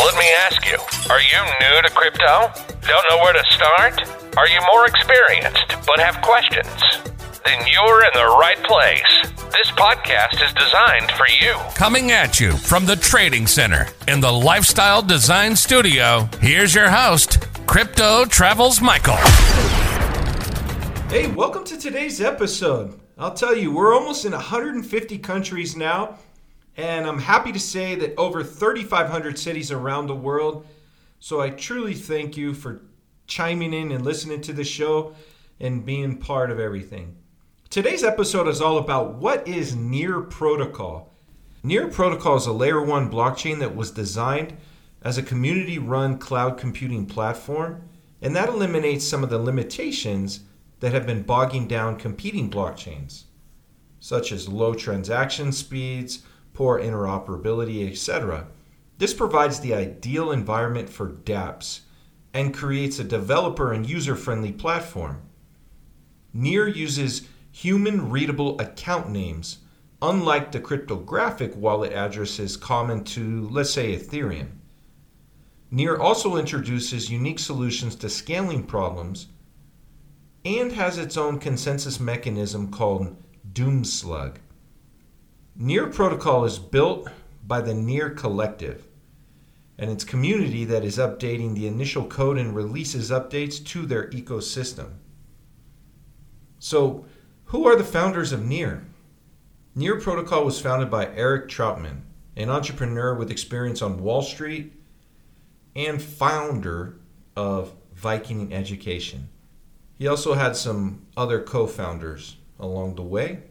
Let me ask you are you new to crypto? Don't know where to start? Are you more experienced but have questions? Then you're in the right place. This podcast is designed for you. Coming at you from the Trading Center in the Lifestyle Design Studio, here's your host, Crypto Travels Michael. Hey, welcome to today's episode. I'll tell you, we're almost in 150 countries now, and I'm happy to say that over 3,500 cities around the world. So I truly thank you for chiming in and listening to the show and being part of everything. Today's episode is all about what is Near Protocol. Near Protocol is a layer 1 blockchain that was designed as a community run cloud computing platform, and that eliminates some of the limitations that have been bogging down competing blockchains, such as low transaction speeds, poor interoperability, etc. This provides the ideal environment for dApps and creates a developer and user friendly platform. Near uses human readable account names, unlike the cryptographic wallet addresses common to, let's say, Ethereum. Near also introduces unique solutions to scaling problems and has its own consensus mechanism called Doomslug. Near Protocol is built by the Near Collective and its community that is updating the initial code and releases updates to their ecosystem. So, who are the founders of Near? Near Protocol was founded by Erik Trautman, an entrepreneur with experience on Wall Street and founder of Viking Education. He also had some other co founders along the way.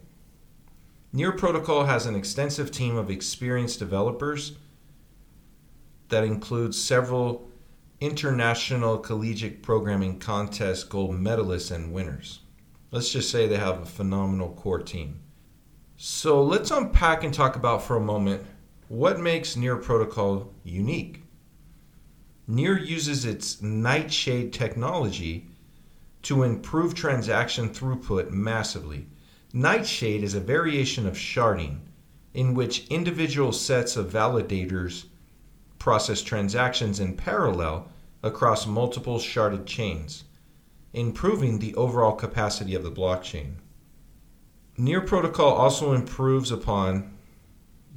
Near Protocol has an extensive team of experienced developers that includes several international collegiate programming contest gold medalists and winners. Let's just say they have a phenomenal core team. So let's unpack and talk about for a moment what makes Near Protocol unique. Near uses its Nightshade technology to improve transaction throughput massively. Nightshade is a variation of sharding in which individual sets of validators process transactions in parallel across multiple sharded chains, improving the overall capacity of the blockchain. Near Protocol also improves upon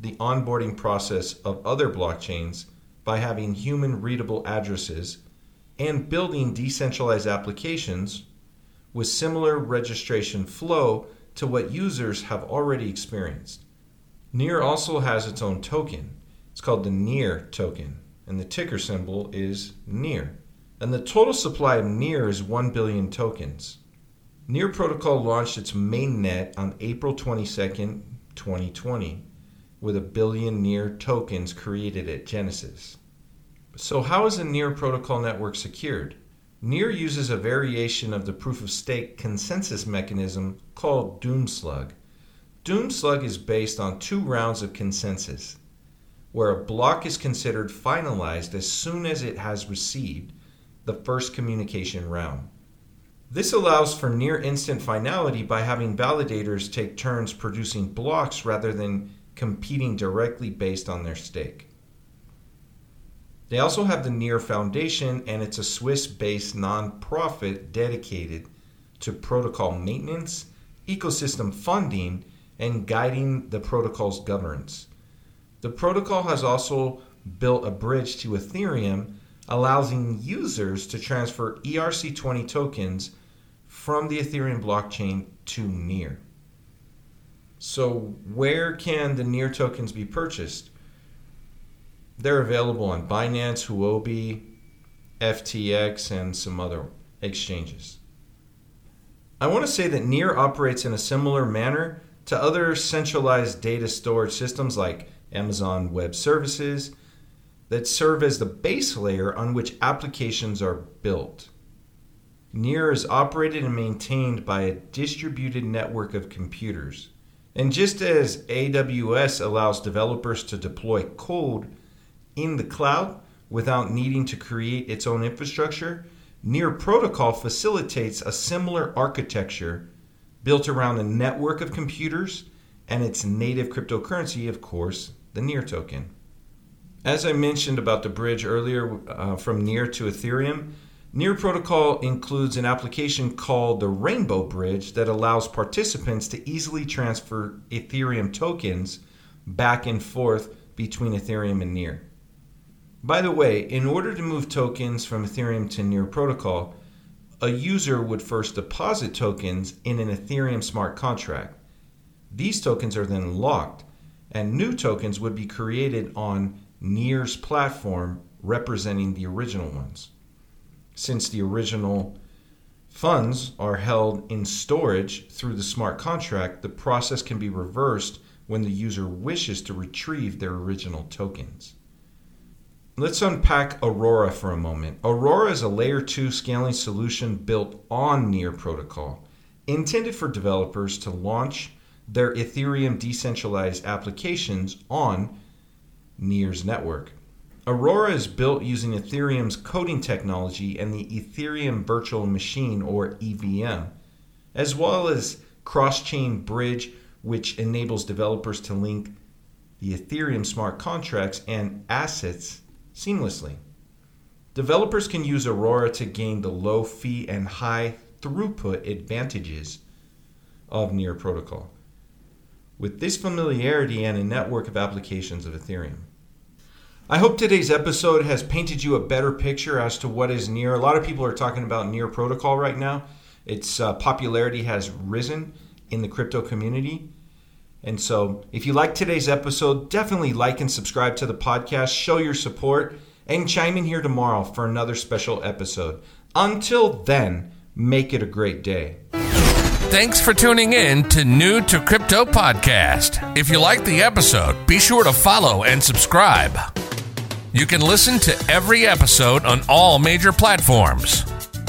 the onboarding process of other blockchains by having human readable addresses and building decentralized applications with similar registration flow to what users have already experienced. Near also has its own token. It's called the Near token, and the ticker symbol is Near. And the total supply of Near is 1 billion tokens. Near Protocol launched its mainnet on April 22, 2020, with a billion Near tokens created at Genesis. So, how is a Near protocol network secured? Near uses a variation of the proof of stake consensus mechanism called Doomslug. Doomslug is based on two rounds of consensus, where a block is considered finalized as soon as it has received the first communication round. This allows for near instant finality by having validators take turns producing blocks rather than competing directly based on their stake. They also have the Near Foundation, and it's a Swiss based nonprofit dedicated to protocol maintenance, ecosystem funding, and guiding the protocol's governance. The protocol has also built a bridge to Ethereum, allowing users to transfer ERC20 tokens from the Ethereum blockchain to Near. So, where can the Near tokens be purchased? They're available on Binance, Huobi, FTX, and some other exchanges. I want to say that Near operates in a similar manner to other centralized data storage systems like Amazon Web Services. that serve as the base layer on which applications are built. Near is operated and maintained by a distributed network of computers. And just as AWS allows developers to deploy code in the cloud without needing to create its own infrastructure, Near Protocol facilitates a similar architecture built around a network of computers and its native cryptocurrency, of course, the Near token. As I mentioned about the bridge earlier uh, from Near to Ethereum, Near Protocol includes an application called the Rainbow Bridge that allows participants to easily transfer Ethereum tokens back and forth between Ethereum and Near. By the way, in order to move tokens from Ethereum to Near Protocol, a user would first deposit tokens in an Ethereum smart contract. These tokens are then locked, and new tokens would be created on Near's platform representing the original ones. Since the original funds are held in storage through the smart contract, the process can be reversed when the user wishes to retrieve their original tokens. Let's unpack Aurora for a moment. Aurora is a layer 2 scaling solution built on Near Protocol, intended for developers to launch their Ethereum decentralized applications on Near's network. Aurora is built using Ethereum's coding technology and the Ethereum Virtual Machine, or EVM, as well as cross chain bridge, which enables developers to link the Ethereum smart contracts and assets seamlessly. Developers can use Aurora to gain the low fee and high throughput advantages of Near Protocol. With this familiarity and a network of applications of Ethereum. I hope today's episode has painted you a better picture as to what is Near. A lot of people are talking about Near Protocol right now. Its uh, popularity has risen in the crypto community. And so, if you like today's episode, definitely like and subscribe to the podcast, show your support, and chime in here tomorrow for another special episode. Until then, make it a great day. Thanks for tuning in to New to Crypto Podcast. If you like the episode, be sure to follow and subscribe. You can listen to every episode on all major platforms.